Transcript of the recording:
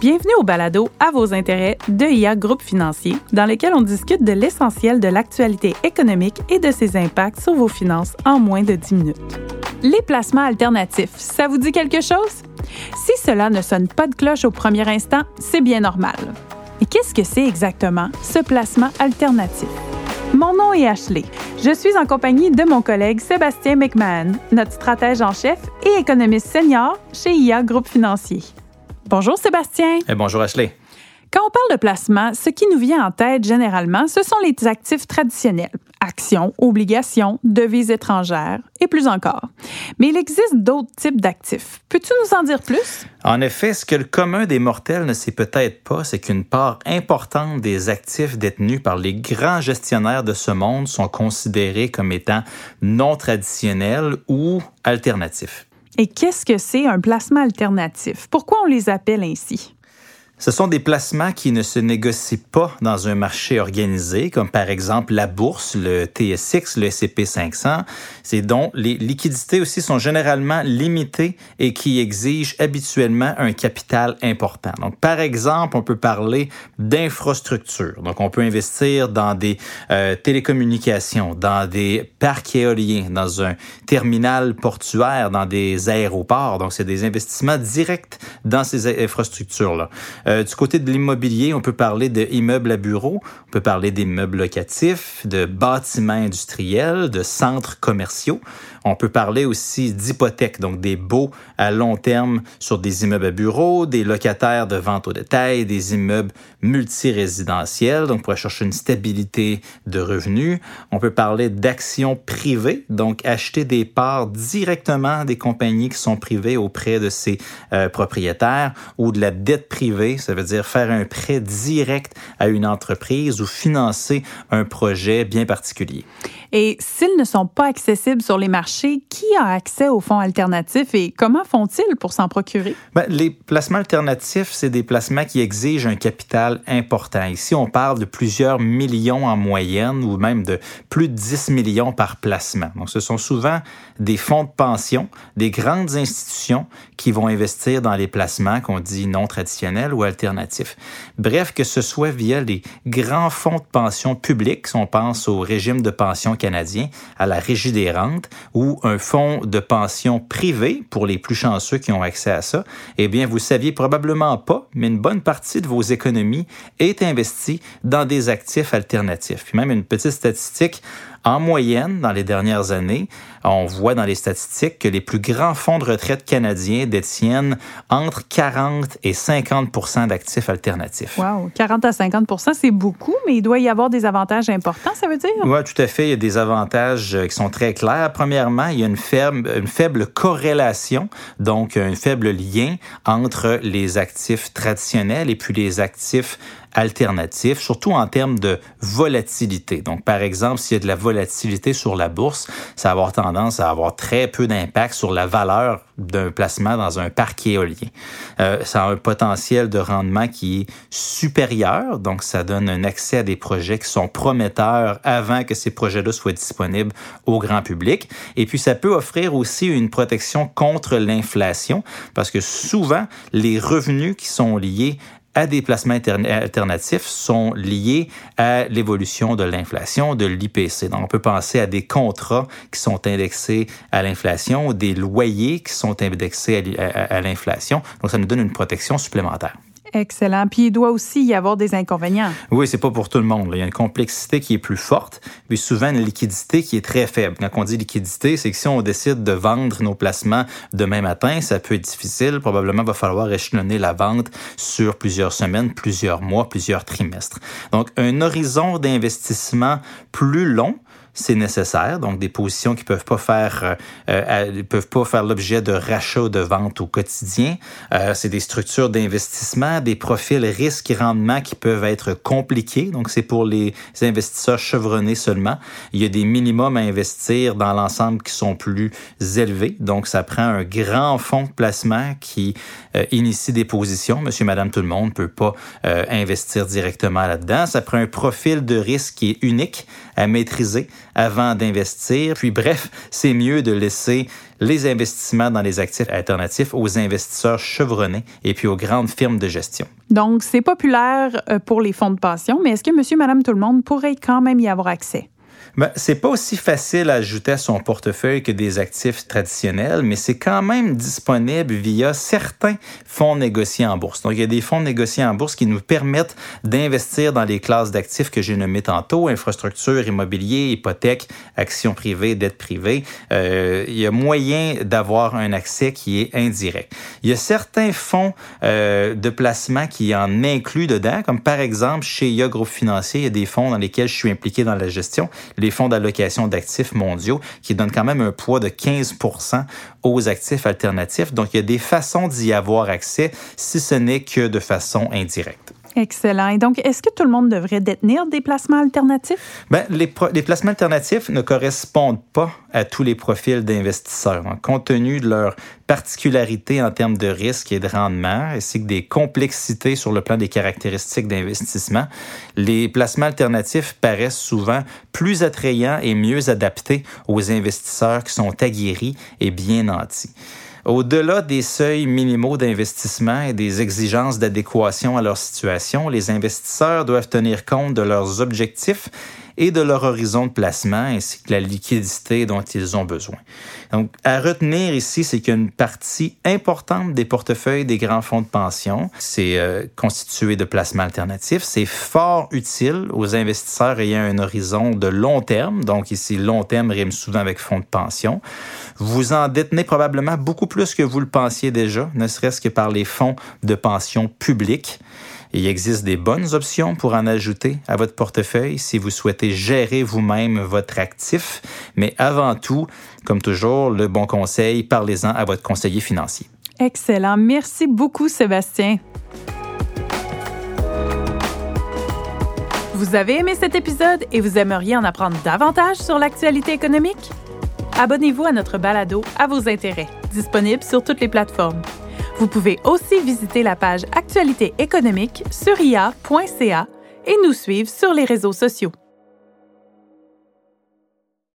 Bienvenue au balado À vos intérêts de IA Groupe Financier, dans lequel on discute de l'essentiel de l'actualité économique et de ses impacts sur vos finances en moins de 10 minutes. Les placements alternatifs, ça vous dit quelque chose? Si cela ne sonne pas de cloche au premier instant, c'est bien normal. Et qu'est-ce que c'est exactement, ce placement alternatif? Mon nom est Ashley. Je suis en compagnie de mon collègue Sébastien McMahon, notre stratège en chef et économiste senior chez IA Groupe Financier. Bonjour Sébastien. Et eh, bonjour Ashley. Quand on parle de placement, ce qui nous vient en tête généralement, ce sont les actifs traditionnels, actions, obligations, devises étrangères et plus encore. Mais il existe d'autres types d'actifs. Peux-tu nous en dire plus? En effet, ce que le commun des mortels ne sait peut-être pas, c'est qu'une part importante des actifs détenus par les grands gestionnaires de ce monde sont considérés comme étant non traditionnels ou alternatifs. Et qu'est-ce que c'est un placement alternatif? Pourquoi on les appelle ainsi? Ce sont des placements qui ne se négocient pas dans un marché organisé, comme par exemple la bourse, le TSX, le S&P 500. C'est dont les liquidités aussi sont généralement limitées et qui exigent habituellement un capital important. Donc, par exemple, on peut parler d'infrastructures. Donc, on peut investir dans des euh, télécommunications, dans des parcs éoliens, dans un terminal portuaire, dans des aéroports. Donc, c'est des investissements directs dans ces infrastructures-là. Euh, du côté de l'immobilier, on peut parler d'immeubles à bureaux, on peut parler d'immeubles locatifs, de bâtiments industriels, de centres commerciaux. On peut parler aussi d'hypothèques, donc des baux à long terme sur des immeubles à bureaux, des locataires de vente au détail, des immeubles multirésidentiels, donc pour chercher une stabilité de revenus. On peut parler d'actions privées, donc acheter des parts directement des compagnies qui sont privées auprès de ces euh, propriétaires ou de la dette privée, ça veut dire faire un prêt direct à une entreprise ou financer un projet bien particulier. Et s'ils ne sont pas accessibles sur les marchés, qui a accès aux fonds alternatifs et comment font-ils pour s'en procurer? Ben, les placements alternatifs, c'est des placements qui exigent un capital important. Ici, on parle de plusieurs millions en moyenne ou même de plus de 10 millions par placement. Donc, ce sont souvent des fonds de pension, des grandes institutions qui vont investir dans les placements qu'on dit non traditionnels ou alternatifs. Bref, que ce soit via les grands fonds de pension publics, si on pense au régime de pension canadien, à la Régie des rentes ou un fonds de pension privé pour les plus chanceux qui ont accès à ça, eh bien, vous saviez probablement pas, mais une bonne partie de vos économies est investie dans des actifs alternatifs. Puis même une petite statistique, en moyenne, dans les dernières années, on voit dans les statistiques que les plus grands fonds de retraite canadiens détiennent entre 40 et 50% d'actifs alternatifs. Wow, 40 à 50% c'est beaucoup, mais il doit y avoir des avantages importants, ça veut dire? Oui, tout à fait. Il y a des avantages euh, qui sont très clairs. Premièrement, il y a une faible, une faible corrélation, donc un faible lien entre les actifs traditionnels et puis les actifs alternatifs, surtout en termes de volatilité. Donc, par exemple, s'il y a de la volatilité sur la bourse, ça va avoir tendance à avoir très peu d'impact sur la valeur d'un placement dans un parc éolien. Euh, ça a un potentiel de rendement qui est supérieur, donc ça donne un accès à des projets qui sont prometteurs avant que ces projets-là soient disponibles au grand public. Et puis, ça peut offrir aussi une protection contre l'inflation, parce que souvent, les revenus qui sont liés à des placements alternatifs sont liés à l'évolution de l'inflation, de l'IPC. Donc, on peut penser à des contrats qui sont indexés à l'inflation, des loyers qui sont indexés à l'inflation. Donc, ça nous donne une protection supplémentaire. Excellent. Puis il doit aussi y avoir des inconvénients. Oui, c'est pas pour tout le monde. Il y a une complexité qui est plus forte, puis souvent une liquidité qui est très faible. Quand on dit liquidité, c'est que si on décide de vendre nos placements demain matin, ça peut être difficile. Probablement, il va falloir échelonner la vente sur plusieurs semaines, plusieurs mois, plusieurs trimestres. Donc, un horizon d'investissement plus long c'est nécessaire. Donc, des positions qui peuvent pas faire, euh, euh peuvent pas faire l'objet de rachats ou de ventes au quotidien. Euh, c'est des structures d'investissement, des profils risques et rendements qui peuvent être compliqués. Donc, c'est pour les investisseurs chevronnés seulement. Il y a des minimums à investir dans l'ensemble qui sont plus élevés. Donc, ça prend un grand fonds de placement qui euh, initie des positions. Monsieur, madame, tout le monde peut pas euh, investir directement là-dedans. Ça prend un profil de risque qui est unique à maîtriser avant d'investir. Puis bref, c'est mieux de laisser les investissements dans les actifs alternatifs aux investisseurs chevronnés et puis aux grandes firmes de gestion. Donc, c'est populaire euh, pour les fonds de pension, mais est-ce que monsieur, madame, tout le monde pourrait quand même y avoir accès? Ben, c'est pas aussi facile à ajouter à son portefeuille que des actifs traditionnels, mais c'est quand même disponible via certains fonds négociés en bourse. Donc, il y a des fonds négociés en bourse qui nous permettent d'investir dans les classes d'actifs que j'ai nommées tantôt, infrastructure, immobilier, hypothèque, actions privées, dettes privées. Euh, il y a moyen d'avoir un accès qui est indirect. Il y a certains fonds euh, de placement qui en incluent dedans, comme par exemple chez IA Groupe Financier, il y a des fonds dans lesquels je suis impliqué dans la gestion les fonds d'allocation d'actifs mondiaux, qui donnent quand même un poids de 15% aux actifs alternatifs. Donc, il y a des façons d'y avoir accès, si ce n'est que de façon indirecte. Excellent. Et donc, est-ce que tout le monde devrait détenir des placements alternatifs? Bien, les, placements alternatifs ne correspondent pas à tous les profils d'investisseurs. Compte tenu de leur particularité en termes de risque et de rendement, ainsi que des complexités sur le plan des caractéristiques d'investissement, les placements alternatifs paraissent souvent plus attrayants et mieux adaptés aux investisseurs qui sont aguerris et bien nantis. Au-delà des seuils minimaux d'investissement et des exigences d'adéquation à leur situation, les investisseurs doivent tenir compte de leurs objectifs et de leur horizon de placement ainsi que la liquidité dont ils ont besoin. Donc, à retenir ici, c'est qu'une partie importante des portefeuilles des grands fonds de pension, c'est euh, constitué de placements alternatifs. C'est fort utile aux investisseurs ayant un horizon de long terme. Donc, ici, long terme rime souvent avec fonds de pension. Vous en détenez probablement beaucoup plus que vous le pensiez déjà, ne serait-ce que par les fonds de pension publics. Il existe des bonnes options pour en ajouter à votre portefeuille si vous souhaitez gérer vous-même votre actif. Mais avant tout, comme toujours, le bon conseil, parlez-en à votre conseiller financier. Excellent. Merci beaucoup, Sébastien. Vous avez aimé cet épisode et vous aimeriez en apprendre davantage sur l'actualité économique? Abonnez-vous à notre balado à vos intérêts, disponible sur toutes les plateformes. Vous pouvez aussi visiter la page Actualité économique sur ia.ca et nous suivre sur les réseaux sociaux.